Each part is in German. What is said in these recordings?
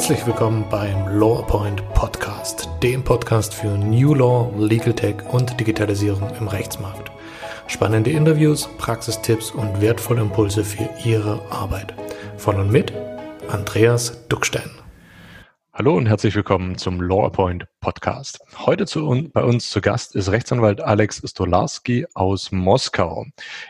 Herzlich willkommen beim Law Point Podcast, dem Podcast für New Law, Legal Tech und Digitalisierung im Rechtsmarkt. Spannende Interviews, Praxistipps und wertvolle Impulse für Ihre Arbeit. Von und mit Andreas Duckstein. Hallo und herzlich willkommen zum Law Point Podcast. Heute zu, bei uns zu Gast ist Rechtsanwalt Alex Stolarski aus Moskau.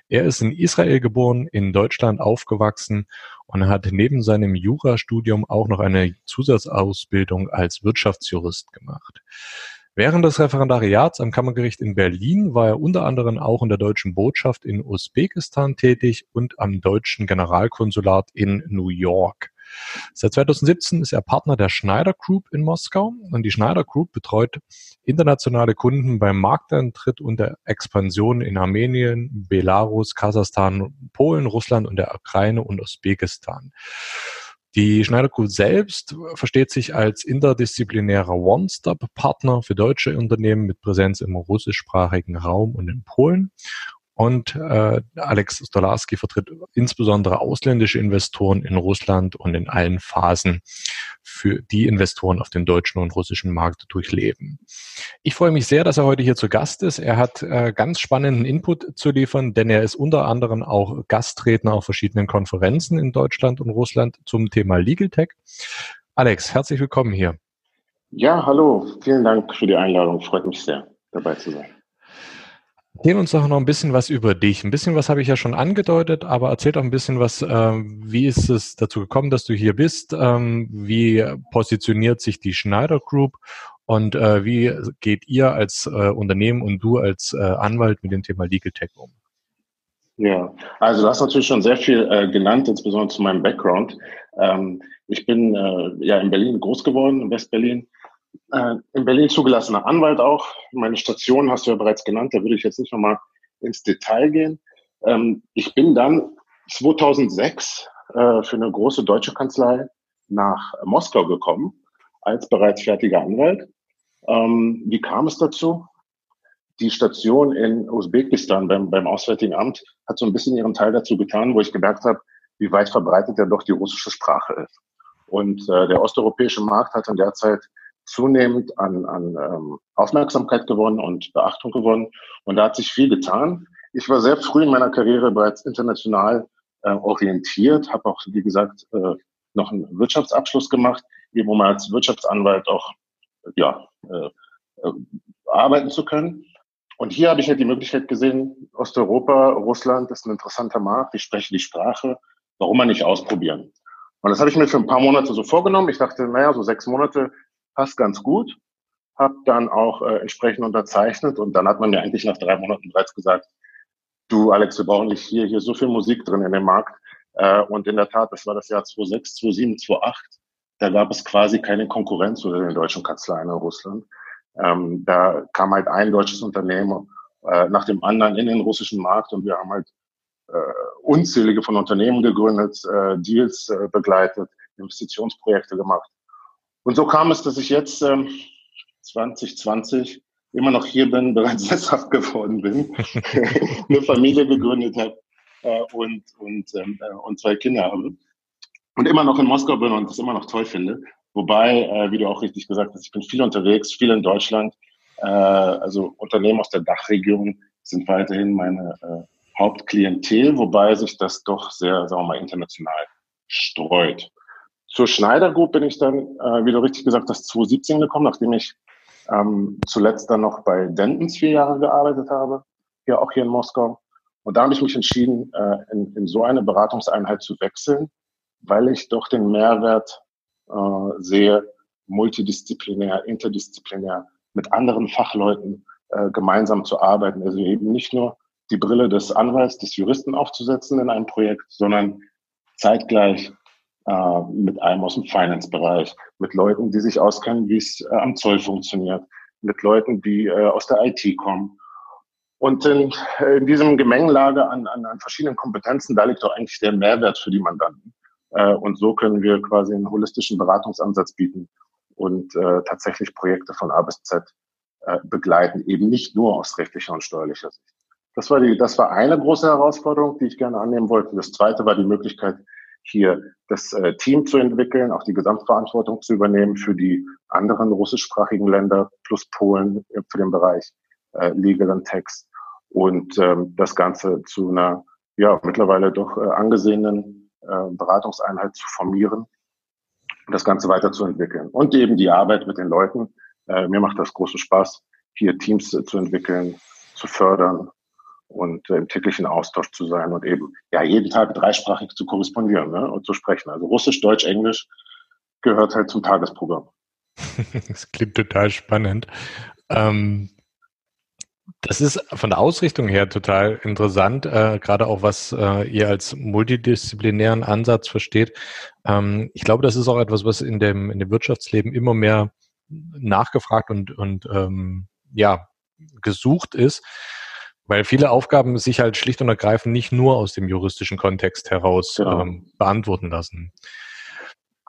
Er ist in Israel geboren, in Deutschland aufgewachsen und hat neben seinem Jurastudium auch noch eine Zusatzausbildung als Wirtschaftsjurist gemacht. Während des Referendariats am Kammergericht in Berlin war er unter anderem auch in der deutschen Botschaft in Usbekistan tätig und am deutschen Generalkonsulat in New York. Seit 2017 ist er Partner der Schneider Group in Moskau und die Schneider Group betreut internationale Kunden beim Markteintritt und der Expansion in Armenien, Belarus, Kasachstan, Polen, Russland und der Ukraine und Usbekistan. Die Schneider Group selbst versteht sich als interdisziplinärer One-Stop-Partner für deutsche Unternehmen mit Präsenz im russischsprachigen Raum und in Polen und äh, Alex Stolarski vertritt insbesondere ausländische Investoren in Russland und in allen Phasen für die Investoren auf dem deutschen und russischen Markt durchleben. Ich freue mich sehr, dass er heute hier zu Gast ist. Er hat äh, ganz spannenden Input zu liefern, denn er ist unter anderem auch Gastredner auf verschiedenen Konferenzen in Deutschland und Russland zum Thema Legal Tech. Alex, herzlich willkommen hier. Ja, hallo. Vielen Dank für die Einladung. Freut mich sehr, dabei zu sein. Erzähl uns doch noch ein bisschen was über dich. Ein bisschen was habe ich ja schon angedeutet, aber erzähl doch ein bisschen was, äh, wie ist es dazu gekommen, dass du hier bist? Ähm, wie positioniert sich die Schneider Group? Und äh, wie geht ihr als äh, Unternehmen und du als äh, Anwalt mit dem Thema Legal Tech um? Ja, also du hast natürlich schon sehr viel äh, genannt, insbesondere zu meinem Background. Ähm, ich bin äh, ja in Berlin groß geworden, in Westberlin äh, in Berlin zugelassener Anwalt auch. Meine Station hast du ja bereits genannt, da würde ich jetzt nicht nochmal ins Detail gehen. Ähm, ich bin dann 2006 äh, für eine große deutsche Kanzlei nach Moskau gekommen, als bereits fertiger Anwalt. Ähm, wie kam es dazu? Die Station in Usbekistan beim, beim Auswärtigen Amt hat so ein bisschen ihren Teil dazu getan, wo ich gemerkt habe, wie weit verbreitet ja doch die russische Sprache ist. Und äh, der osteuropäische Markt hat in der Zeit zunehmend an, an ähm, Aufmerksamkeit gewonnen und Beachtung gewonnen. Und da hat sich viel getan. Ich war sehr früh in meiner Karriere bereits international äh, orientiert, habe auch, wie gesagt, äh, noch einen Wirtschaftsabschluss gemacht, eben um als Wirtschaftsanwalt auch ja, äh, äh, arbeiten zu können. Und hier habe ich halt die Möglichkeit gesehen, Osteuropa, Russland ist ein interessanter Markt, ich spreche die Sprache, warum man nicht ausprobieren? Und das habe ich mir für ein paar Monate so vorgenommen. Ich dachte, naja, so sechs Monate passt ganz gut. Habe dann auch äh, entsprechend unterzeichnet und dann hat man mir eigentlich nach drei Monaten bereits gesagt, du Alex, wir brauchen nicht hier, hier so viel Musik drin in dem Markt. Äh, und in der Tat, das war das Jahr 2006, 2007, 2008. Da gab es quasi keine Konkurrenz unter den deutschen Kanzleien in Russland. Ähm, da kam halt ein deutsches Unternehmen äh, nach dem anderen in den russischen Markt und wir haben halt äh, unzählige von Unternehmen gegründet, äh, Deals äh, begleitet, Investitionsprojekte gemacht. Und so kam es, dass ich jetzt ähm, 2020 immer noch hier bin, bereits sesshaft geworden bin, eine Familie gegründet habe äh, und, und, ähm, äh, und zwei Kinder habe. Und immer noch in Moskau bin und das immer noch toll finde. Wobei, äh, wie du auch richtig gesagt hast, ich bin viel unterwegs, viel in Deutschland. Äh, also Unternehmen aus der Dachregion sind weiterhin meine äh, Hauptklientel, wobei sich das doch sehr, sagen wir mal, international streut. Zur Schneider Group bin ich dann, äh, wie du richtig gesagt hast, 2017 gekommen, nachdem ich ähm, zuletzt dann noch bei Dentons vier Jahre gearbeitet habe, hier auch hier in Moskau. Und da habe ich mich entschieden, äh, in, in so eine Beratungseinheit zu wechseln, weil ich doch den Mehrwert äh, sehe, multidisziplinär, interdisziplinär mit anderen Fachleuten äh, gemeinsam zu arbeiten. Also eben nicht nur die Brille des Anwalts, des Juristen aufzusetzen in einem Projekt, sondern zeitgleich äh, mit einem aus dem Finance-Bereich, mit Leuten, die sich auskennen, wie es äh, am Zoll funktioniert, mit Leuten, die äh, aus der IT kommen. Und in, äh, in diesem Gemengelage an, an, an verschiedenen Kompetenzen, da liegt doch eigentlich der Mehrwert für die Mandanten. Äh, und so können wir quasi einen holistischen Beratungsansatz bieten und äh, tatsächlich Projekte von A bis Z äh, begleiten, eben nicht nur aus rechtlicher und steuerlicher Sicht. Das war, die, das war eine große Herausforderung, die ich gerne annehmen wollte. Das zweite war die Möglichkeit, hier das äh, Team zu entwickeln, auch die Gesamtverantwortung zu übernehmen für die anderen russischsprachigen Länder plus Polen für den Bereich äh, Legal and Text und ähm, das Ganze zu einer ja mittlerweile doch äh, angesehenen äh, Beratungseinheit zu formieren das Ganze weiterzuentwickeln und eben die Arbeit mit den Leuten. Äh, mir macht das großen Spaß, hier Teams äh, zu entwickeln, zu fördern und äh, im täglichen Austausch zu sein und eben ja jeden Tag dreisprachig zu korrespondieren ne, und zu sprechen. Also Russisch, Deutsch, Englisch gehört halt zum Tagesprogramm. das klingt total spannend. Ähm, das ist von der Ausrichtung her total interessant, äh, gerade auch was äh, ihr als multidisziplinären Ansatz versteht. Ähm, ich glaube, das ist auch etwas, was in dem, in dem Wirtschaftsleben immer mehr nachgefragt und, und ähm, ja, gesucht ist, weil viele Aufgaben sich halt schlicht und ergreifend nicht nur aus dem juristischen Kontext heraus genau. ähm, beantworten lassen.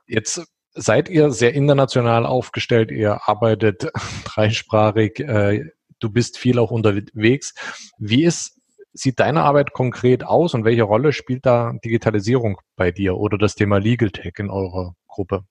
Jetzt seid ihr sehr international aufgestellt, ihr arbeitet dreisprachig, äh, du bist viel auch unterwegs. Wie ist, sieht deine Arbeit konkret aus und welche Rolle spielt da Digitalisierung bei dir oder das Thema Legal Tech in eurer Gruppe?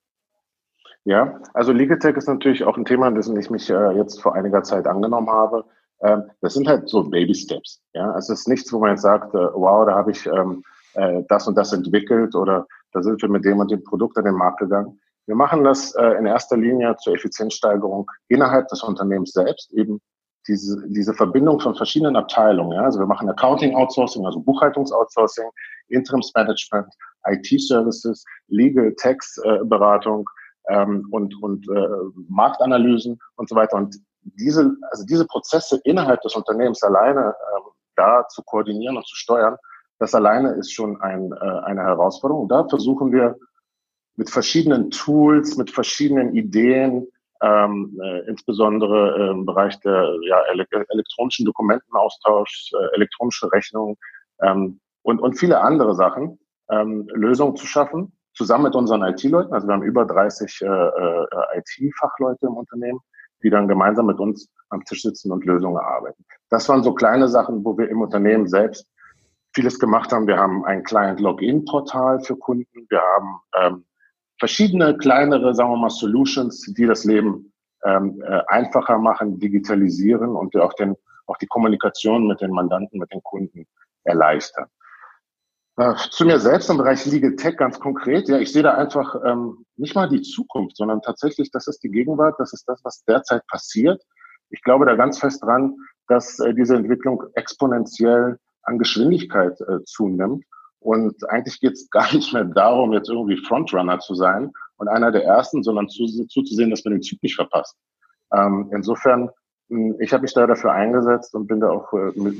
Ja, also Legal Tech ist natürlich auch ein Thema, dessen ich mich äh, jetzt vor einiger Zeit angenommen habe. Ähm, das sind halt so Baby Steps. Ja, es ist nichts, wo man jetzt sagt, äh, wow, da habe ich ähm, äh, das und das entwickelt oder da sind wir mit dem und dem Produkt an den Markt gegangen. Wir machen das äh, in erster Linie zur Effizienzsteigerung innerhalb des Unternehmens selbst, eben diese, diese Verbindung von verschiedenen Abteilungen. Ja? Also wir machen Accounting Outsourcing, also Buchhaltungsoutsourcing, Interimsmanagement, IT-Services, Legal Tax äh, Beratung ähm, und, und äh, Marktanalysen und so weiter. Und diese, also diese Prozesse innerhalb des Unternehmens alleine ähm, da zu koordinieren und zu steuern, das alleine ist schon ein, äh, eine Herausforderung. Und da versuchen wir mit verschiedenen Tools, mit verschiedenen Ideen, ähm, äh, insbesondere im Bereich der ja, ele elektronischen Dokumentenaustauschs, äh, elektronische Rechnung ähm, und, und viele andere Sachen, ähm, Lösungen zu schaffen, zusammen mit unseren IT-Leuten. Also wir haben über 30 äh, äh, IT-Fachleute im Unternehmen, die dann gemeinsam mit uns am Tisch sitzen und Lösungen erarbeiten. Das waren so kleine Sachen, wo wir im Unternehmen selbst vieles gemacht haben. Wir haben ein Client-Login-Portal für Kunden. Wir haben ähm, verschiedene kleinere, sagen wir mal, Solutions, die das Leben ähm, äh, einfacher machen, digitalisieren und auch, den, auch die Kommunikation mit den Mandanten, mit den Kunden erleichtern. Äh, zu mir selbst im Bereich Legal Tech ganz konkret, ja, ich sehe da einfach ähm, nicht mal die Zukunft, sondern tatsächlich, das ist die Gegenwart, das ist das, was derzeit passiert. Ich glaube da ganz fest dran, dass äh, diese Entwicklung exponentiell an Geschwindigkeit äh, zunimmt und eigentlich geht es gar nicht mehr darum, jetzt irgendwie Frontrunner zu sein und einer der Ersten, sondern zu, zuzusehen, dass man den Zug nicht verpasst. Ähm, insofern, hm, ich habe mich da dafür eingesetzt und bin da auch, äh, mit,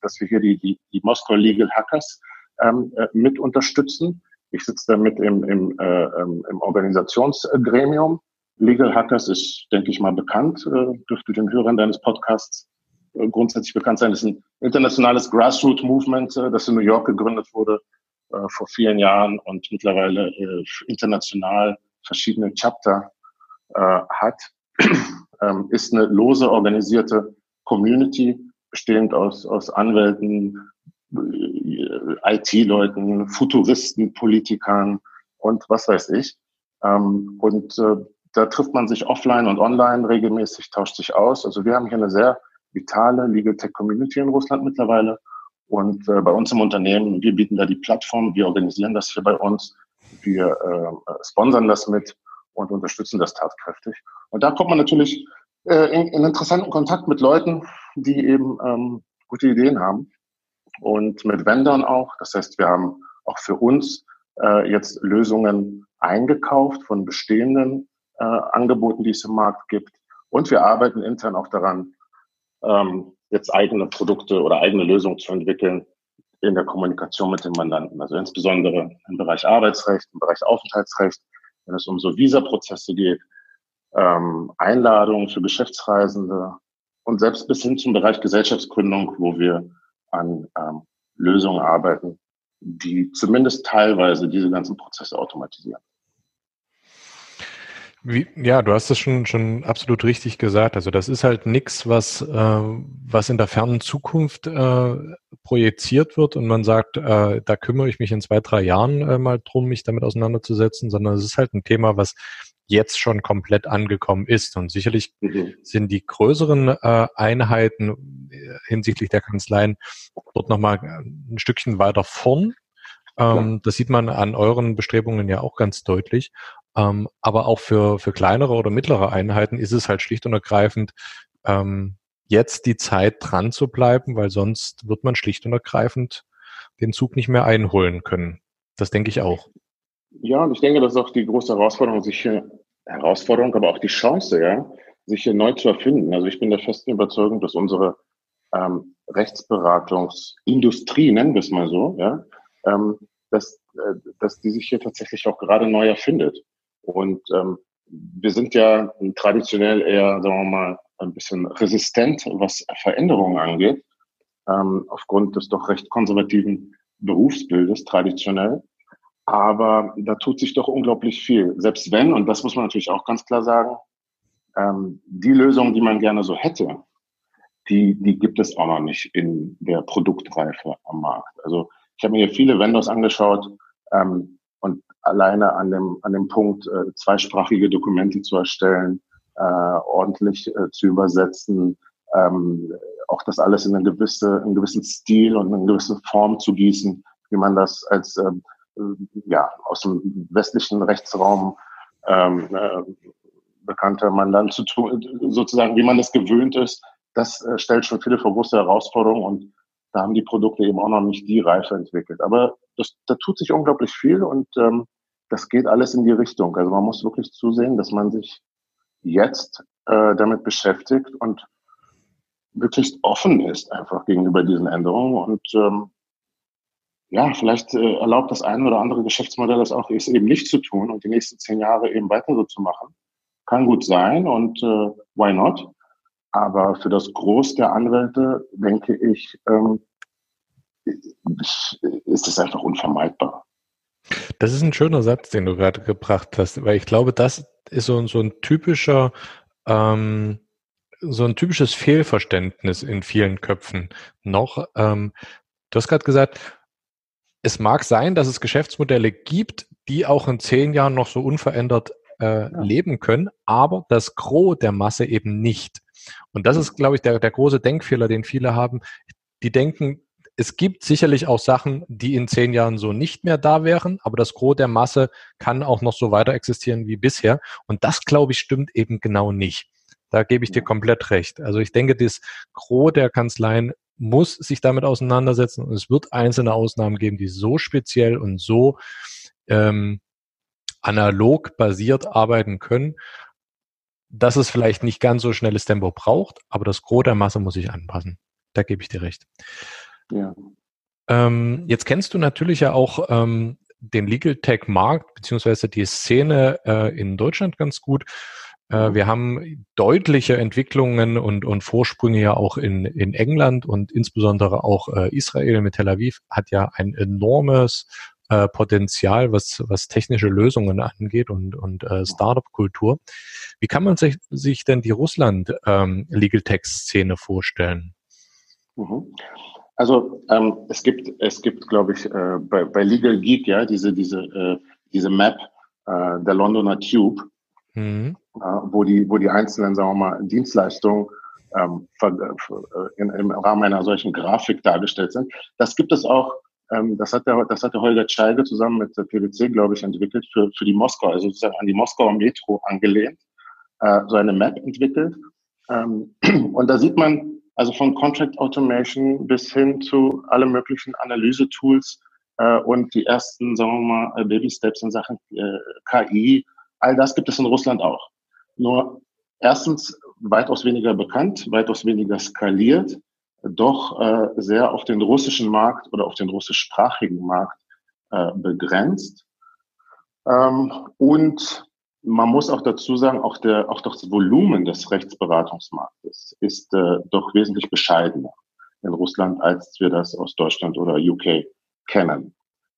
dass wir hier die, die, die Moskau Legal Hackers ähm, äh, mit unterstützen. Ich sitze da mit im, im, äh, ähm, im Organisationsgremium. Legal Hackers ist, denke ich mal, bekannt, äh, dürfte den Hörern deines Podcasts äh, grundsätzlich bekannt sein. Das ist ein internationales Grassroot-Movement, äh, das in New York gegründet wurde äh, vor vielen Jahren und mittlerweile international verschiedene Chapter hat, ähm, ist eine lose organisierte Community, bestehend aus, aus Anwälten, IT-Leuten, Futuristen, Politikern und was weiß ich. Ähm, und da trifft man sich offline und online regelmäßig, tauscht sich aus. Also wir haben hier eine sehr vitale Legal Tech Community in Russland mittlerweile. Und äh, bei uns im Unternehmen, wir bieten da die Plattform, wir organisieren das hier bei uns, wir äh, sponsern das mit und unterstützen das tatkräftig. Und da kommt man natürlich äh, in, in interessanten Kontakt mit Leuten, die eben ähm, gute Ideen haben und mit Vendern auch. Das heißt, wir haben auch für uns äh, jetzt Lösungen eingekauft von bestehenden äh, Angeboten, die es im Markt gibt. Und wir arbeiten intern auch daran, ähm, jetzt eigene Produkte oder eigene Lösungen zu entwickeln in der Kommunikation mit dem Mandanten. Also insbesondere im Bereich Arbeitsrecht, im Bereich Aufenthaltsrecht, wenn es um so Visa-Prozesse geht, ähm, Einladungen für Geschäftsreisende und selbst bis hin zum Bereich Gesellschaftsgründung, wo wir an ähm, Lösungen arbeiten, die zumindest teilweise diese ganzen Prozesse automatisieren. Wie, ja, du hast das schon, schon absolut richtig gesagt. Also das ist halt nichts, was, äh, was in der fernen Zukunft äh, projiziert wird und man sagt, äh, da kümmere ich mich in zwei, drei Jahren äh, mal drum, mich damit auseinanderzusetzen, sondern es ist halt ein Thema, was jetzt schon komplett angekommen ist. Und sicherlich mhm. sind die größeren äh, Einheiten äh, hinsichtlich der Kanzleien dort nochmal ein Stückchen weiter vorn. Ähm, das sieht man an euren Bestrebungen ja auch ganz deutlich. Ähm, aber auch für, für kleinere oder mittlere Einheiten ist es halt schlicht und ergreifend ähm, jetzt die Zeit dran zu bleiben, weil sonst wird man schlicht und ergreifend den Zug nicht mehr einholen können. Das denke ich auch. Ja, und ich denke, das ist auch die große Herausforderung, sich hier, Herausforderung, aber auch die Chance, ja, sich hier neu zu erfinden. Also ich bin der festen Überzeugung, dass unsere ähm, Rechtsberatungsindustrie, nennen wir es mal so, ja, ähm, dass, äh, dass die sich hier tatsächlich auch gerade neu erfindet. Und ähm, wir sind ja traditionell eher, sagen wir mal, ein bisschen resistent, was Veränderungen angeht, ähm, aufgrund des doch recht konservativen Berufsbildes traditionell. Aber da tut sich doch unglaublich viel. Selbst wenn, und das muss man natürlich auch ganz klar sagen, ähm, die Lösung, die man gerne so hätte, die, die gibt es auch noch nicht in der Produktreife am Markt. Also ich habe mir hier viele Vendors angeschaut ähm, und alleine an dem, an dem Punkt, äh, zweisprachige Dokumente zu erstellen, äh, ordentlich äh, zu übersetzen, ähm, auch das alles in, eine gewisse, in einen gewissen Stil und in eine gewisse Form zu gießen, wie man das als ähm, äh, ja, aus dem westlichen Rechtsraum ähm, äh, bekannter Mandant zu tun, sozusagen, wie man das gewöhnt ist, das äh, stellt schon viele vor große Herausforderungen und da haben die Produkte eben auch noch nicht die Reife entwickelt. Aber das, da tut sich unglaublich viel und ähm, das geht alles in die Richtung. Also man muss wirklich zusehen, dass man sich jetzt äh, damit beschäftigt und wirklich offen ist einfach gegenüber diesen Änderungen und ähm, ja, vielleicht äh, erlaubt das eine oder andere Geschäftsmodell das auch, es eben nicht zu tun und die nächsten zehn Jahre eben weiter so zu machen. Kann gut sein und äh, why not? Aber für das Groß der Anwälte, denke ich, ähm, ist es einfach unvermeidbar. Das ist ein schöner Satz, den du gerade gebracht hast, weil ich glaube, das ist so, so ein typischer, ähm, so ein typisches Fehlverständnis in vielen Köpfen noch. Ähm, du hast gerade gesagt, es mag sein, dass es Geschäftsmodelle gibt, die auch in zehn Jahren noch so unverändert äh, ja. leben können, aber das Gros der Masse eben nicht. Und das ist, glaube ich, der, der große Denkfehler, den viele haben. Die denken, es gibt sicherlich auch Sachen, die in zehn Jahren so nicht mehr da wären, aber das Gros der Masse kann auch noch so weiter existieren wie bisher. Und das, glaube ich, stimmt eben genau nicht. Da gebe ich dir komplett recht. Also ich denke, das Gros der Kanzleien muss sich damit auseinandersetzen und es wird einzelne Ausnahmen geben, die so speziell und so ähm, analog basiert arbeiten können, dass es vielleicht nicht ganz so schnelles Tempo braucht, aber das Gros der Masse muss sich anpassen. Da gebe ich dir recht. Ja. Ähm, jetzt kennst du natürlich ja auch ähm, den Legal Tech Markt beziehungsweise die Szene äh, in Deutschland ganz gut. Äh, wir haben deutliche Entwicklungen und, und Vorsprünge ja auch in, in England und insbesondere auch äh, Israel mit Tel Aviv hat ja ein enormes äh, Potenzial, was, was technische Lösungen angeht und, und äh, Startup-Kultur. Wie kann man sich, sich denn die Russland ähm, Tech-Szene vorstellen? Mhm. Also ähm, es gibt, es gibt, glaube ich, äh, bei, bei Legal Geek ja diese diese äh, diese Map der Londoner Tube, mhm. Äh, wo die wo die einzelnen, sagen wir mal, Dienstleistungen ähm, äh, in, im Rahmen einer solchen Grafik dargestellt sind. Das gibt es auch. Ähm, das hat der das hat der Holger Scheige zusammen mit der PwC, glaube ich, entwickelt für für die Moskau, also sozusagen an die Moskauer Metro angelehnt, äh, so eine Map entwickelt. Ähm, und da sieht man also von Contract Automation bis hin zu alle möglichen Analyse-Tools äh, und die ersten, sagen wir mal, äh, Baby Steps in Sachen äh, KI. All das gibt es in Russland auch. Nur erstens weitaus weniger bekannt, weitaus weniger skaliert, doch äh, sehr auf den russischen Markt oder auf den russischsprachigen Markt äh, begrenzt. Ähm, und man muss auch dazu sagen, auch, der, auch das Volumen des Rechtsberatungsmarktes ist äh, doch wesentlich bescheidener in Russland, als wir das aus Deutschland oder UK kennen.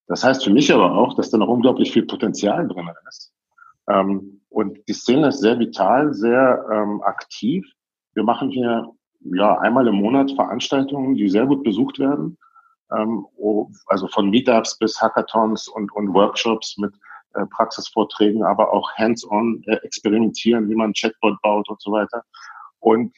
Das heißt für mich aber auch, dass da noch unglaublich viel Potenzial drin ist. Ähm, und die Szene ist sehr vital, sehr ähm, aktiv. Wir machen hier ja einmal im Monat Veranstaltungen, die sehr gut besucht werden. ähm, also von Meetups bis Hackathons und, und Workshops mit äh, Praxisvorträgen, aber auch hands-on äh, experimentieren, wie man ein Chatbot baut und so weiter. Und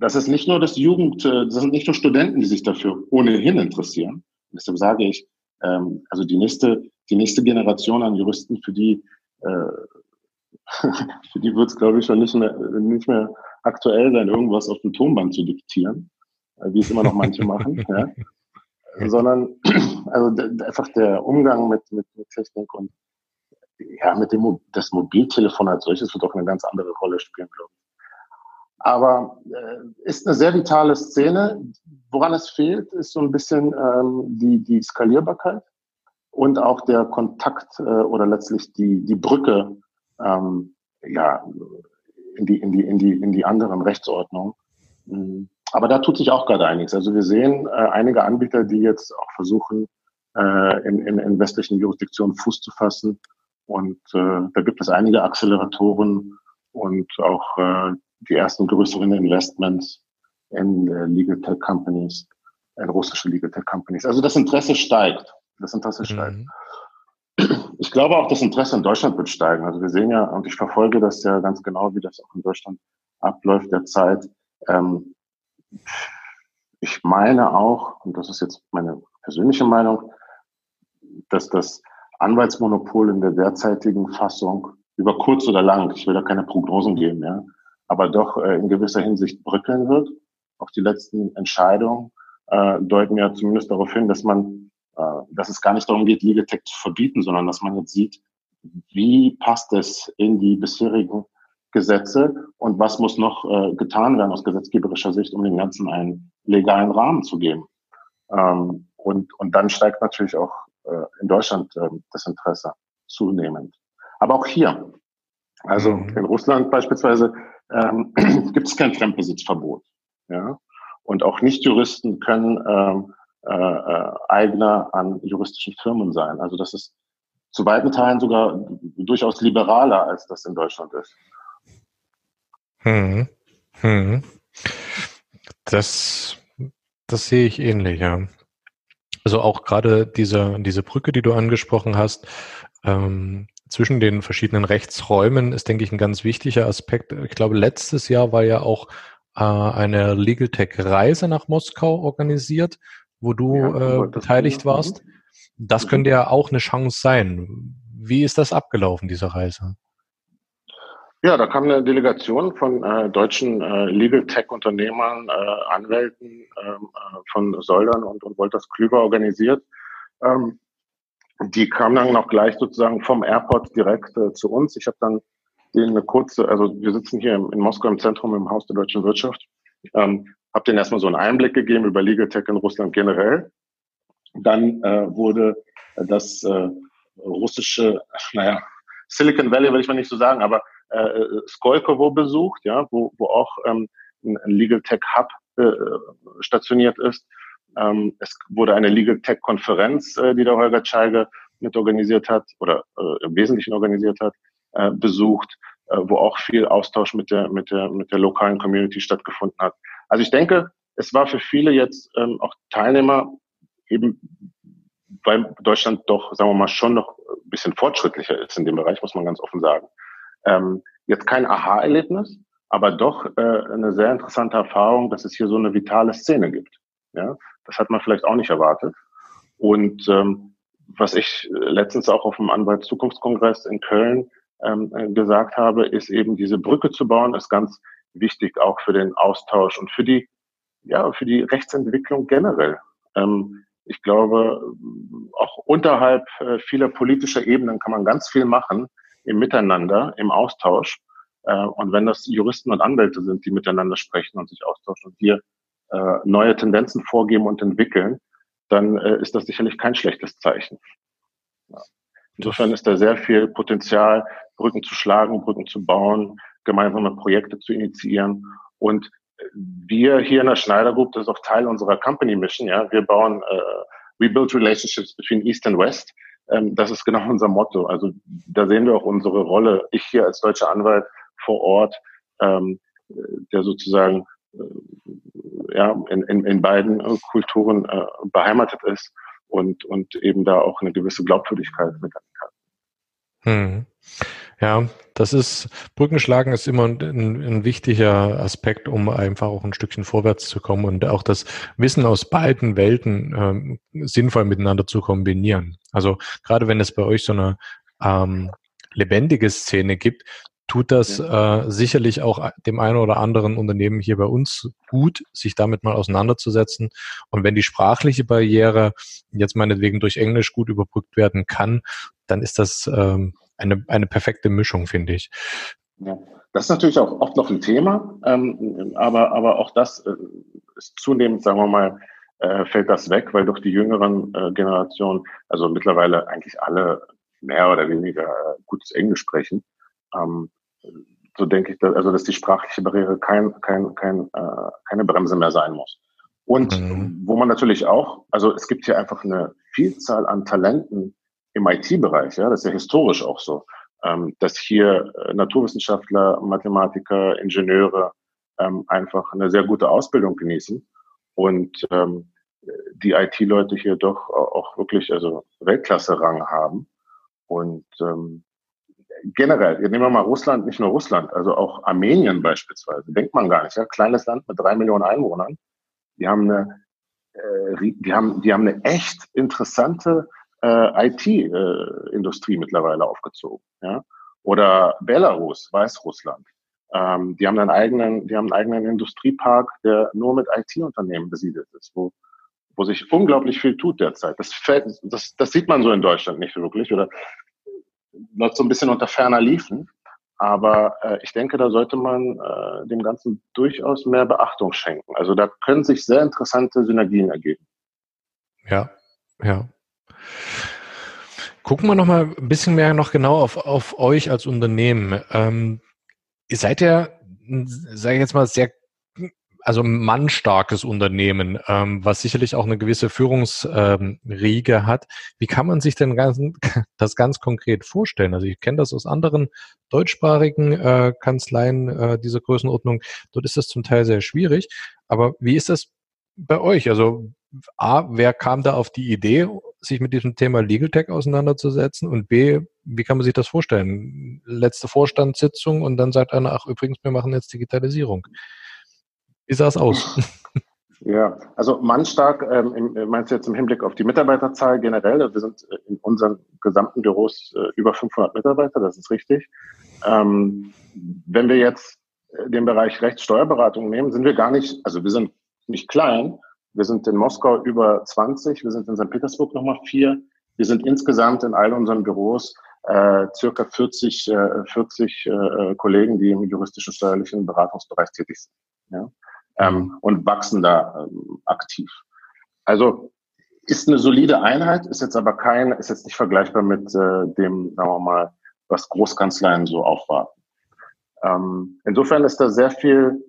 das ist nicht nur das Jugend, äh, das sind nicht nur Studenten, die sich dafür ohnehin interessieren. Deshalb sage ich, ähm, also die nächste, die nächste Generation an Juristen, für die, für die wird es, glaube ich, schon nicht mehr, nicht mehr aktuell sein, irgendwas auf dem Tonband zu diktieren, äh, wie es immer noch manche machen, ja. sondern also einfach der Umgang mit, mit, mit Technik und ja, mit dem das Mobiltelefon als solches wird auch eine ganz andere Rolle spielen, glaube ich. Aber äh, ist eine sehr vitale Szene. Woran es fehlt, ist so ein bisschen ähm, die, die Skalierbarkeit und auch der Kontakt äh, oder letztlich die, die Brücke ähm, ja, in, die, in, die, in, die, in die anderen Rechtsordnungen. Mhm. Aber da tut sich auch gerade einiges. Also wir sehen äh, einige Anbieter, die jetzt auch versuchen, äh, in, in, in westlichen Jurisdiktionen Fuß zu fassen. Und äh, da gibt es einige Acceleratoren und auch äh, die ersten größeren Investments in äh, Legal Tech Companies, in russische Legal Tech Companies. Also das Interesse steigt. Das Interesse mhm. steigt. Ich glaube auch, das Interesse in Deutschland wird steigen. Also wir sehen ja, und ich verfolge das ja ganz genau, wie das auch in Deutschland abläuft derzeit. Ähm, ich meine auch, und das ist jetzt meine persönliche Meinung, dass das Anwaltsmonopol in der derzeitigen Fassung über kurz oder lang, ich will da keine Prognosen geben, ja, aber doch äh, in gewisser Hinsicht bröckeln wird. Auch die letzten Entscheidungen äh, deuten ja zumindest darauf hin, dass man, dass es gar nicht darum geht, Legal Tech zu verbieten, sondern dass man jetzt sieht, wie passt es in die bisherigen Gesetze und was muss noch äh, getan werden aus gesetzgeberischer Sicht, um dem Ganzen einen legalen Rahmen zu geben. Ähm, und, und dann steigt natürlich auch äh, in Deutschland äh, das Interesse zunehmend. Aber auch hier, also mhm. in Russland beispielsweise, ähm, gibt es kein Fremdbesitzverbot. Ja? Und auch Nichtjuristen können ähm, äh, äh, Eigner an juristischen Firmen sein. Also das ist zu weiten Teilen sogar durchaus liberaler, als das in Deutschland ist. Hm. Hm. Das, das sehe ich ähnlich, ja. Also auch gerade diese, diese Brücke, die du angesprochen hast, ähm, zwischen den verschiedenen Rechtsräumen ist, denke ich, ein ganz wichtiger Aspekt. Ich glaube, letztes Jahr war ja auch äh, eine Legal Tech Reise nach Moskau organisiert, wo du ja, äh, beteiligt warst. Das mhm. könnte ja auch eine Chance sein. Wie ist das abgelaufen, diese Reise? Ja, da kam eine Delegation von äh, deutschen äh, Legal Tech Unternehmern, äh, Anwälten ähm, äh, von Soldern und, und Wolters Klüber organisiert. Ähm, die kam dann noch gleich sozusagen vom Airport direkt äh, zu uns. Ich habe dann denen eine kurze, also wir sitzen hier in, in Moskau im Zentrum im Haus der deutschen Wirtschaft, ähm, habe denen erstmal so einen Einblick gegeben über Legal Tech in Russland generell. Dann äh, wurde das äh, russische, naja, Silicon Valley will ich mal nicht so sagen, aber äh, Skolkovo besucht, ja, wo, wo auch ähm, ein Legal Tech Hub äh, stationiert ist. Ähm, es wurde eine Legal Tech Konferenz, äh, die der Holger Tscheiger mit organisiert hat oder äh, im Wesentlichen organisiert hat, äh, besucht, äh, wo auch viel Austausch mit der, mit der, mit der lokalen Community stattgefunden hat. Also ich denke, es war für viele jetzt ähm, auch Teilnehmer eben, weil Deutschland doch, sagen wir mal, schon noch ein bisschen fortschrittlicher ist in dem Bereich, muss man ganz offen sagen. Ähm, jetzt kein Aha-Erlebnis, aber doch äh, eine sehr interessante Erfahrung, dass es hier so eine vitale Szene gibt. Ja, das hat man vielleicht auch nicht erwartet. Und ähm, was ich letztens auch auf dem Anwaltszukunftskongress in Köln ähm, gesagt habe, ist eben diese Brücke zu bauen, ist ganz wichtig auch für den Austausch und für die, ja, für die Rechtsentwicklung generell. Ähm, ich glaube, auch unterhalb äh, vieler politischer Ebenen kann man ganz viel machen im Miteinander, im Austausch. Äh, und wenn das Juristen und Anwälte sind, die miteinander sprechen und sich austauschen und hier äh, neue Tendenzen vorgeben und entwickeln, dann äh, ist das sicherlich kein schlechtes Zeichen. Ja. Insofern ist da sehr viel Potenzial, Brücken zu schlagen, Brücken zu bauen, gemeinsame Projekte zu initiieren. Und wir hier in der Schneider Group, das ist auch Teil unserer Company Mission, ja, wir bauen, äh, we build relationships between East and West. Ähm, das ist genau unser Motto. Also da sehen wir auch unsere Rolle. Ich hier als deutscher Anwalt vor Ort, ähm, der sozusagen ja, in, in, in beiden Kulturen äh, beheimatet ist und, und eben da auch eine gewisse Glaubwürdigkeit mit kann. Hm. Ja, das ist, Brückenschlagen ist immer ein, ein, wichtiger Aspekt, um einfach auch ein Stückchen vorwärts zu kommen und auch das Wissen aus beiden Welten ähm, sinnvoll miteinander zu kombinieren. Also gerade wenn es bei euch so eine ähm, lebendige Szene gibt, tut das äh, sicherlich auch dem einen oder anderen Unternehmen hier bei uns gut, sich damit mal auseinanderzusetzen. Und wenn die sprachliche Barriere jetzt meinetwegen durch Englisch gut überbrückt werden kann, dann ist das ähm, eine, eine perfekte Mischung, finde ich. Ja. Das ist natürlich auch oft noch ein Thema, ähm, aber, aber auch das äh, ist zunehmend, sagen wir mal, äh, fällt das weg, weil durch die jüngeren äh, Generationen, also mittlerweile eigentlich alle mehr oder weniger äh, gutes Englisch sprechen, ähm, so denke ich, dass, also dass die sprachliche Barriere kein, kein, kein, äh, keine Bremse mehr sein muss. Und mhm. wo man natürlich auch, also es gibt hier einfach eine Vielzahl an Talenten, im IT-Bereich, ja, das ist ja historisch auch so, ähm, dass hier äh, Naturwissenschaftler, Mathematiker, Ingenieure ähm, einfach eine sehr gute Ausbildung genießen und ähm, die IT-Leute hier doch auch wirklich also Weltklasse-Rang haben. Und ähm, generell, nehmen wir mal Russland, nicht nur Russland, also auch Armenien beispielsweise, denkt man gar nicht, ja, kleines Land mit drei Millionen Einwohnern, die haben eine, äh, die haben, die haben eine echt interessante äh, IT-Industrie mittlerweile aufgezogen. Ja? Oder Belarus, Weißrussland. Ähm, die haben einen eigenen, die haben einen eigenen Industriepark, der nur mit IT-Unternehmen besiedelt ist, wo, wo sich unglaublich viel tut derzeit. Das, fällt, das, das sieht man so in Deutschland nicht wirklich oder läuft so ein bisschen unter ferner Liefen. Aber äh, ich denke, da sollte man äh, dem Ganzen durchaus mehr Beachtung schenken. Also da können sich sehr interessante Synergien ergeben. Ja, ja. Gucken wir noch mal ein bisschen mehr noch genau auf, auf euch als Unternehmen. Ähm, ihr seid ja, sage ich jetzt mal, sehr also mannstarkes Unternehmen, ähm, was sicherlich auch eine gewisse Führungsriege ähm, hat. Wie kann man sich denn ganz, das ganz konkret vorstellen? Also ich kenne das aus anderen deutschsprachigen äh, Kanzleien äh, dieser Größenordnung. Dort ist das zum Teil sehr schwierig. Aber wie ist das bei euch? Also A, wer kam da auf die Idee, sich mit diesem Thema Legal Tech auseinanderzusetzen? Und B, wie kann man sich das vorstellen? Letzte Vorstandssitzung und dann sagt einer, ach übrigens, wir machen jetzt Digitalisierung. Wie sah es aus? Ja, also mannstark, ähm, meinst du jetzt im Hinblick auf die Mitarbeiterzahl generell? Wir sind äh, in unseren gesamten Büros äh, über 500 Mitarbeiter, das ist richtig. Ähm, wenn wir jetzt äh, den Bereich Rechtssteuerberatung nehmen, sind wir gar nicht, also wir sind nicht klein, wir sind in Moskau über 20, wir sind in St. Petersburg nochmal vier. Wir sind insgesamt in all unseren Büros äh, circa 40, äh, 40 äh, Kollegen, die im juristischen steuerlichen Beratungsbereich tätig sind. Ja? Ähm, und wachsen da ähm, aktiv. Also ist eine solide Einheit, ist jetzt aber kein, ist jetzt nicht vergleichbar mit äh, dem, sagen wir mal, was Großkanzleien so aufwarten. Ähm, insofern ist da sehr viel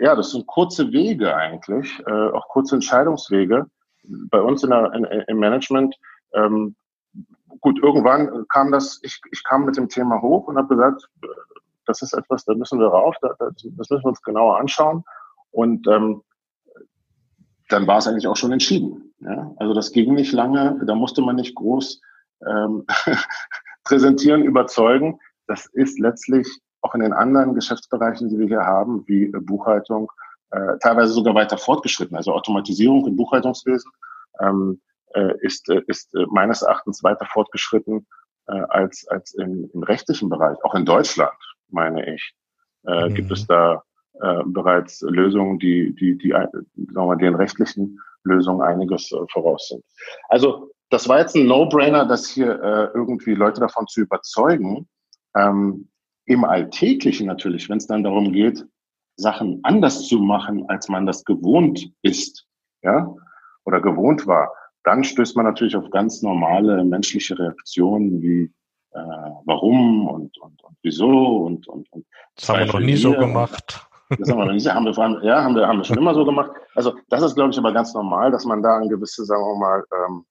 ja, das sind kurze Wege eigentlich, äh, auch kurze Entscheidungswege. Bei uns in der, in, im Management, ähm, gut, irgendwann kam das, ich, ich kam mit dem Thema hoch und habe gesagt, das ist etwas, da müssen wir rauf, da, das müssen wir uns genauer anschauen. Und ähm, dann war es eigentlich auch schon entschieden. Ja? Also das ging nicht lange, da musste man nicht groß ähm, präsentieren, überzeugen. Das ist letztlich auch in den anderen Geschäftsbereichen, die wir hier haben, wie äh, Buchhaltung, äh, teilweise sogar weiter fortgeschritten. Also Automatisierung im Buchhaltungswesen ähm, äh, ist, äh, ist äh, meines Erachtens weiter fortgeschritten äh, als, als im, im rechtlichen Bereich. Auch in Deutschland, meine ich, mhm. gibt es da bereits Lösungen, die, die, die, sagen wir mal, den rechtlichen Lösungen einiges voraus sind. Also das war jetzt ein No-Brainer, dass hier irgendwie Leute davon zu überzeugen, ähm, im Alltäglichen natürlich, wenn es dann darum geht, Sachen anders zu machen, als man das gewohnt ist, ja, oder gewohnt war, dann stößt man natürlich auf ganz normale menschliche Reaktionen wie äh, warum und, und, und wieso und, und, und das haben wir noch nie so gemacht. Das haben wir noch nie, haben wir, vor ja, haben wir, haben wir schon immer so gemacht. Also das ist, glaube ich, aber ganz normal, dass man da an gewisse, sagen wir mal, ähm,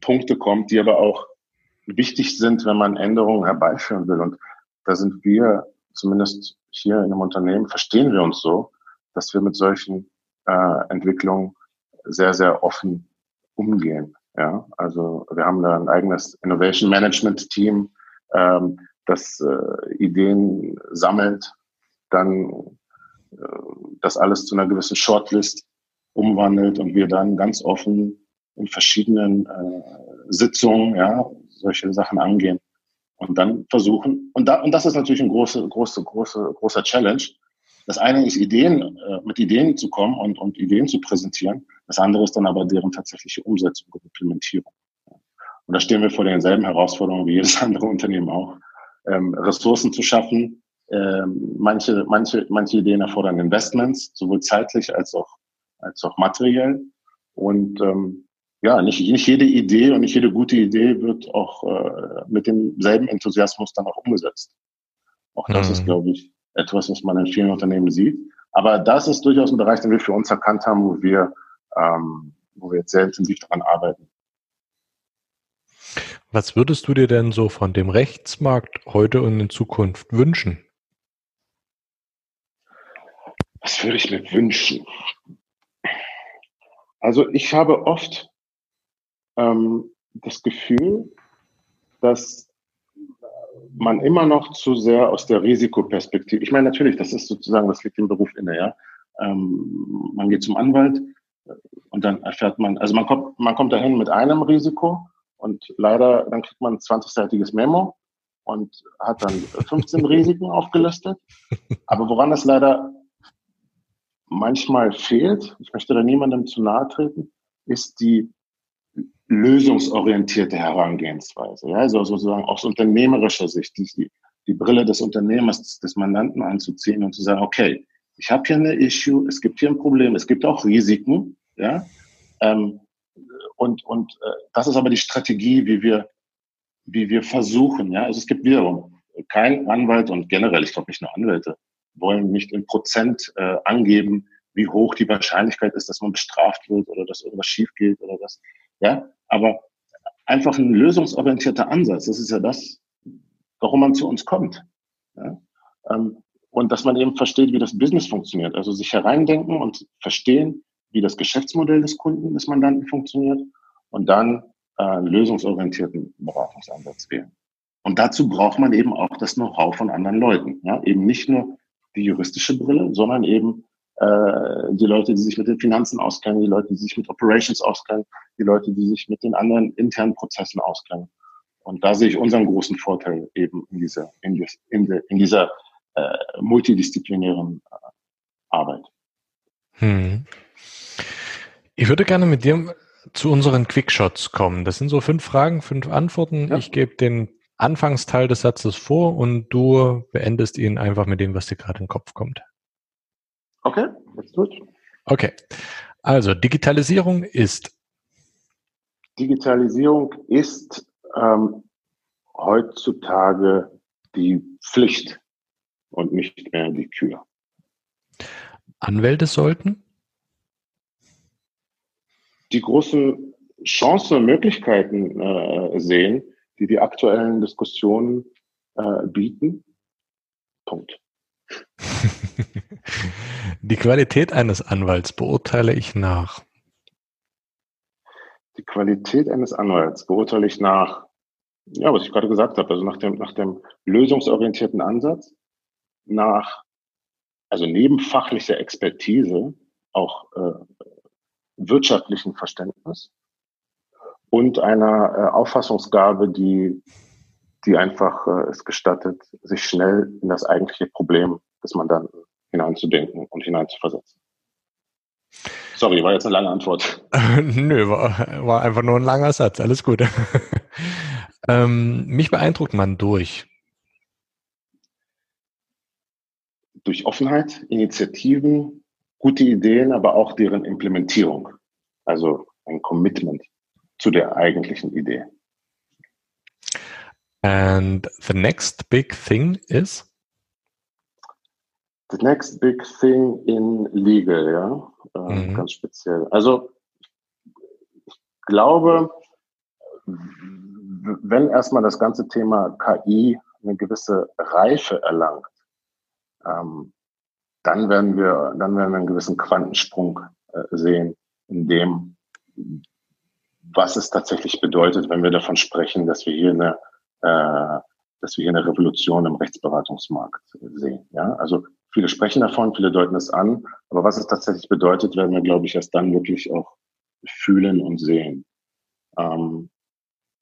Punkte kommt, die aber auch wichtig sind, wenn man Änderungen herbeiführen will. Und da sind wir, zumindest hier in einem Unternehmen, verstehen wir uns so, dass wir mit solchen äh, Entwicklungen sehr, sehr offen umgehen. Ja, also wir haben da ein eigenes Innovation Management Team, ähm, das äh, Ideen sammelt, dann äh, das alles zu einer gewissen Shortlist umwandelt und wir dann ganz offen in verschiedenen äh, Sitzungen ja solche Sachen angehen und dann versuchen und da und das ist natürlich ein große große große großer Challenge. Das eine ist Ideen äh, mit Ideen zu kommen und und Ideen zu präsentieren. Das andere ist dann aber deren tatsächliche Umsetzung und Implementierung. Und da stehen wir vor denselben Herausforderungen wie jedes andere Unternehmen auch. Ähm, Ressourcen zu schaffen. Ähm, manche, manche, manche Ideen erfordern Investments, sowohl zeitlich als auch, als auch materiell. Und ähm, ja, nicht, nicht jede Idee und nicht jede gute Idee wird auch äh, mit demselben Enthusiasmus dann auch umgesetzt. Auch das mhm. ist, glaube ich, etwas, was man in vielen Unternehmen sieht. Aber das ist durchaus ein Bereich, den wir für uns erkannt haben, wo wir, ähm, wo wir jetzt sehr intensiv daran arbeiten. Was würdest du dir denn so von dem Rechtsmarkt heute und in Zukunft wünschen? Was würde ich mir wünschen? Also ich habe oft ähm, das Gefühl, dass man immer noch zu sehr aus der Risikoperspektive, ich meine natürlich, das ist sozusagen, das liegt im Beruf inne, ja. Ähm, man geht zum Anwalt und dann erfährt man, also man kommt, man kommt dahin mit einem Risiko und leider, dann kriegt man ein 20-seitiges Memo und hat dann 15 Risiken aufgelistet. Aber woran es leider manchmal fehlt, ich möchte da niemandem zu nahe treten, ist die lösungsorientierte Herangehensweise. Ja, also sozusagen aus unternehmerischer Sicht, die, die Brille des Unternehmers, des Mandanten anzuziehen und zu sagen, okay, ich habe hier eine Issue, es gibt hier ein Problem, es gibt auch Risiken, ja, ähm, und, und äh, das ist aber die Strategie, wie wir, wie wir versuchen. Ja? Also es gibt wiederum kein Anwalt und generell, ich glaube nicht nur Anwälte, wollen nicht in Prozent äh, angeben, wie hoch die Wahrscheinlichkeit ist, dass man bestraft wird oder dass irgendwas schief geht oder das. Ja, aber einfach ein lösungsorientierter Ansatz, das ist ja das, warum man zu uns kommt. Ja? Ähm, und dass man eben versteht, wie das Business funktioniert. Also sich hereindenken und verstehen, wie das Geschäftsmodell des Kunden, des Mandanten funktioniert und dann äh, einen lösungsorientierten Beratungsansatz wählen. Und dazu braucht man eben auch das Know-how von anderen Leuten. Ja? Eben nicht nur die juristische Brille, sondern eben äh, die Leute, die sich mit den Finanzen auskennen, die Leute, die sich mit Operations auskennen, die Leute, die sich mit den anderen internen Prozessen auskennen. Und da sehe ich unseren großen Vorteil eben in dieser, in, dies, in, de, in dieser äh, multidisziplinären äh, Arbeit. Hm. Ich würde gerne mit dir zu unseren Quickshots kommen. Das sind so fünf Fragen, fünf Antworten. Ja. Ich gebe den Anfangsteil des Satzes vor und du beendest ihn einfach mit dem, was dir gerade in den Kopf kommt. Okay, jetzt gut. Okay. Also, Digitalisierung ist. Digitalisierung ist ähm, heutzutage die Pflicht und nicht mehr die Kür. Anwälte sollten? die großen Chancen und Möglichkeiten äh, sehen, die die aktuellen Diskussionen äh, bieten. Punkt. Die Qualität eines Anwalts beurteile ich nach. Die Qualität eines Anwalts beurteile ich nach, ja, was ich gerade gesagt habe, also nach dem, nach dem lösungsorientierten Ansatz, nach, also neben fachlicher Expertise auch äh, wirtschaftlichen Verständnis und einer äh, Auffassungsgabe, die, die einfach äh, es gestattet, sich schnell in das eigentliche Problem des Mandanten hineinzudenken und hineinzuversetzen. Sorry, war jetzt eine lange Antwort. Nö, war, war einfach nur ein langer Satz. Alles gut. ähm, mich beeindruckt man durch. Durch Offenheit, Initiativen, gute Ideen, aber auch deren Implementierung. Also ein Commitment zu der eigentlichen Idee. And the next big thing is? The next big thing in legal, ja, äh, mhm. ganz speziell. Also ich glaube, wenn erstmal das ganze Thema KI eine gewisse Reife erlangt, ähm, dann werden wir, dann werden wir einen gewissen Quantensprung äh, sehen, in dem, was es tatsächlich bedeutet, wenn wir davon sprechen, dass wir hier eine, äh, dass wir hier eine Revolution im Rechtsberatungsmarkt sehen. Ja, also viele sprechen davon, viele deuten es an, aber was es tatsächlich bedeutet, werden wir, glaube ich, erst dann wirklich auch fühlen und sehen. Ähm,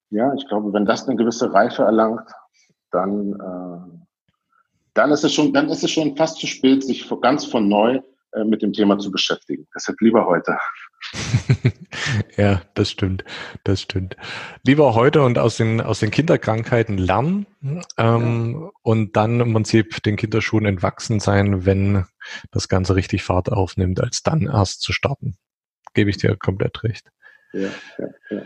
ja, ich glaube, wenn das eine gewisse Reife erlangt, dann, äh, dann ist es schon, dann ist es schon fast zu spät, sich ganz von neu mit dem Thema zu beschäftigen. Deshalb lieber heute. ja, das stimmt, das stimmt. Lieber heute und aus den aus den Kinderkrankheiten lernen ähm, ja. und dann im Prinzip den Kinderschuhen entwachsen sein, wenn das Ganze richtig Fahrt aufnimmt, als dann erst zu starten. Gebe ich dir komplett recht. Ja, ja, ja.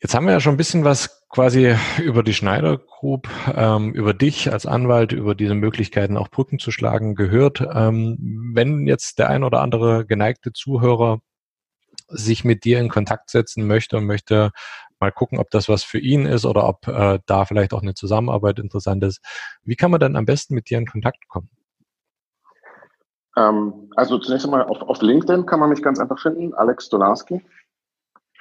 Jetzt haben wir ja schon ein bisschen was quasi über die Schneider Group, ähm, über dich als Anwalt, über diese Möglichkeiten auch Brücken zu schlagen gehört. Ähm, wenn jetzt der ein oder andere geneigte Zuhörer sich mit dir in Kontakt setzen möchte und möchte mal gucken, ob das was für ihn ist oder ob äh, da vielleicht auch eine Zusammenarbeit interessant ist, wie kann man dann am besten mit dir in Kontakt kommen? Ähm, also zunächst einmal auf, auf LinkedIn kann man mich ganz einfach finden, Alex Stolarski.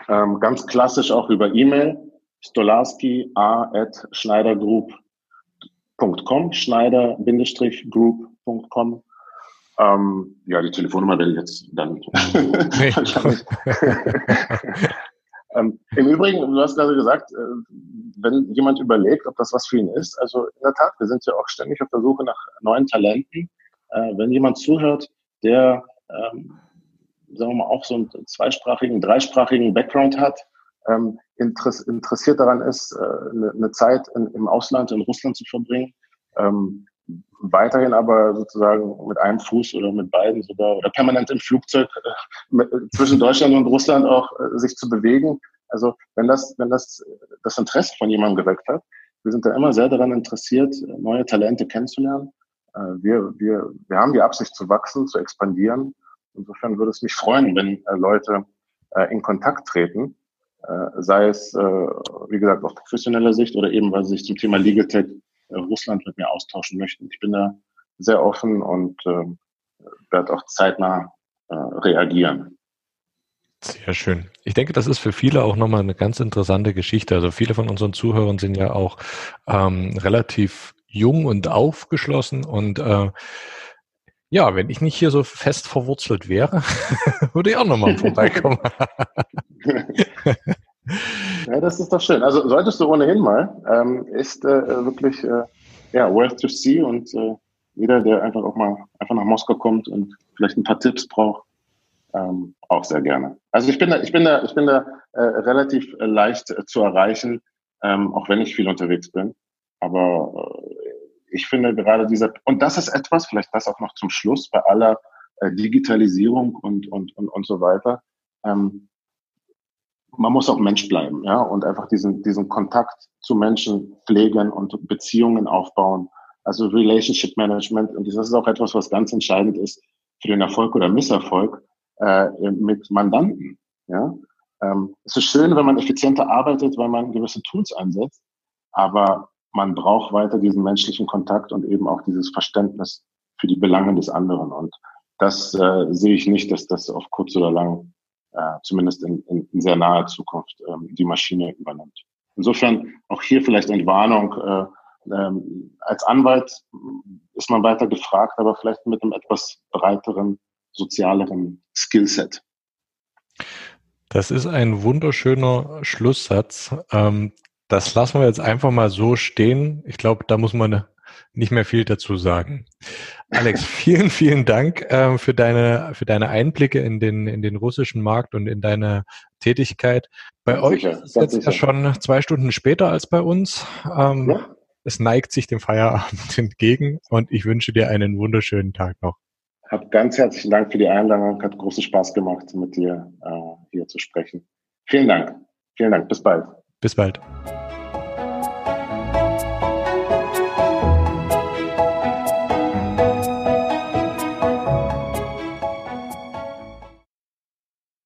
Ähm, ganz klassisch auch über E-Mail, stolarski at schneidergroup.com, schneider-group.com. Ähm, ja, die Telefonnummer werde ich jetzt dann ähm, Im Übrigen, du hast gerade gesagt, äh, wenn jemand überlegt, ob das was für ihn ist, also in der Tat, wir sind ja auch ständig auf der Suche nach neuen Talenten. Äh, wenn jemand zuhört, der ähm, sagen wir mal, auch so einen zweisprachigen, dreisprachigen Background hat, ähm, interessiert daran ist, äh, eine, Zeit im Ausland, in Russland zu verbringen, ähm, weiterhin aber sozusagen mit einem Fuß oder mit beiden sogar oder permanent im Flugzeug äh, zwischen Deutschland und Russland auch äh, sich zu bewegen. Also wenn das, wenn das das Interesse von jemandem geweckt hat, wir sind da immer sehr daran interessiert, neue Talente kennenzulernen. Äh, wir, wir, wir haben die Absicht zu wachsen, zu expandieren Insofern würde es mich freuen, wenn äh, Leute äh, in Kontakt treten, sei es, äh, wie gesagt, aus professioneller Sicht oder eben, weil sie sich zum Thema Legal Tech äh, Russland mit mir austauschen möchten. Ich bin da sehr offen und äh, werde auch zeitnah äh, reagieren. Sehr schön. Ich denke, das ist für viele auch nochmal eine ganz interessante Geschichte. Also viele von unseren Zuhörern sind ja auch ähm, relativ jung und aufgeschlossen und äh, ja, wenn ich nicht hier so fest verwurzelt wäre, würde ich auch nochmal vorbeikommen. ja, das ist doch schön. Also solltest du ohnehin mal, ähm, ist äh, wirklich äh, ja, worth to see und äh, jeder, der einfach auch mal einfach nach Moskau kommt und vielleicht ein paar Tipps braucht, ähm, auch sehr gerne. Also ich bin da, ich bin da, ich bin da äh, relativ äh, leicht äh, zu erreichen, ähm, auch wenn ich viel unterwegs bin. Aber ich finde gerade dieser, und das ist etwas, vielleicht das auch noch zum Schluss bei aller äh, Digitalisierung und, und, und, und so weiter. Ähm, man muss auch Mensch bleiben, ja, und einfach diesen, diesen Kontakt zu Menschen pflegen und Beziehungen aufbauen. Also Relationship Management. Und das ist auch etwas, was ganz entscheidend ist für den Erfolg oder Misserfolg äh, mit Mandanten. Ja, ähm, es ist schön, wenn man effizienter arbeitet, weil man gewisse Tools einsetzt. Aber man braucht weiter diesen menschlichen Kontakt und eben auch dieses Verständnis für die Belange des anderen. Und das äh, sehe ich nicht, dass das auf kurz oder lang, äh, zumindest in, in, in sehr naher Zukunft, ähm, die Maschine übernimmt. Insofern auch hier vielleicht Entwarnung. Äh, ähm, als Anwalt ist man weiter gefragt, aber vielleicht mit einem etwas breiteren, sozialeren Skillset. Das ist ein wunderschöner Schlusssatz. Ähm, das lassen wir jetzt einfach mal so stehen. Ich glaube, da muss man nicht mehr viel dazu sagen. Alex, vielen, vielen Dank äh, für deine für deine Einblicke in den in den russischen Markt und in deine Tätigkeit. Bei ganz euch sicher, ist es jetzt sicher. ja schon zwei Stunden später als bei uns. Ähm, ja. Es neigt sich dem Feierabend entgegen und ich wünsche dir einen wunderschönen Tag noch. Hab ganz herzlichen Dank für die Einladung. Hat großen Spaß gemacht, mit dir äh, hier zu sprechen. Vielen Dank. Vielen Dank. Bis bald. Bis bald.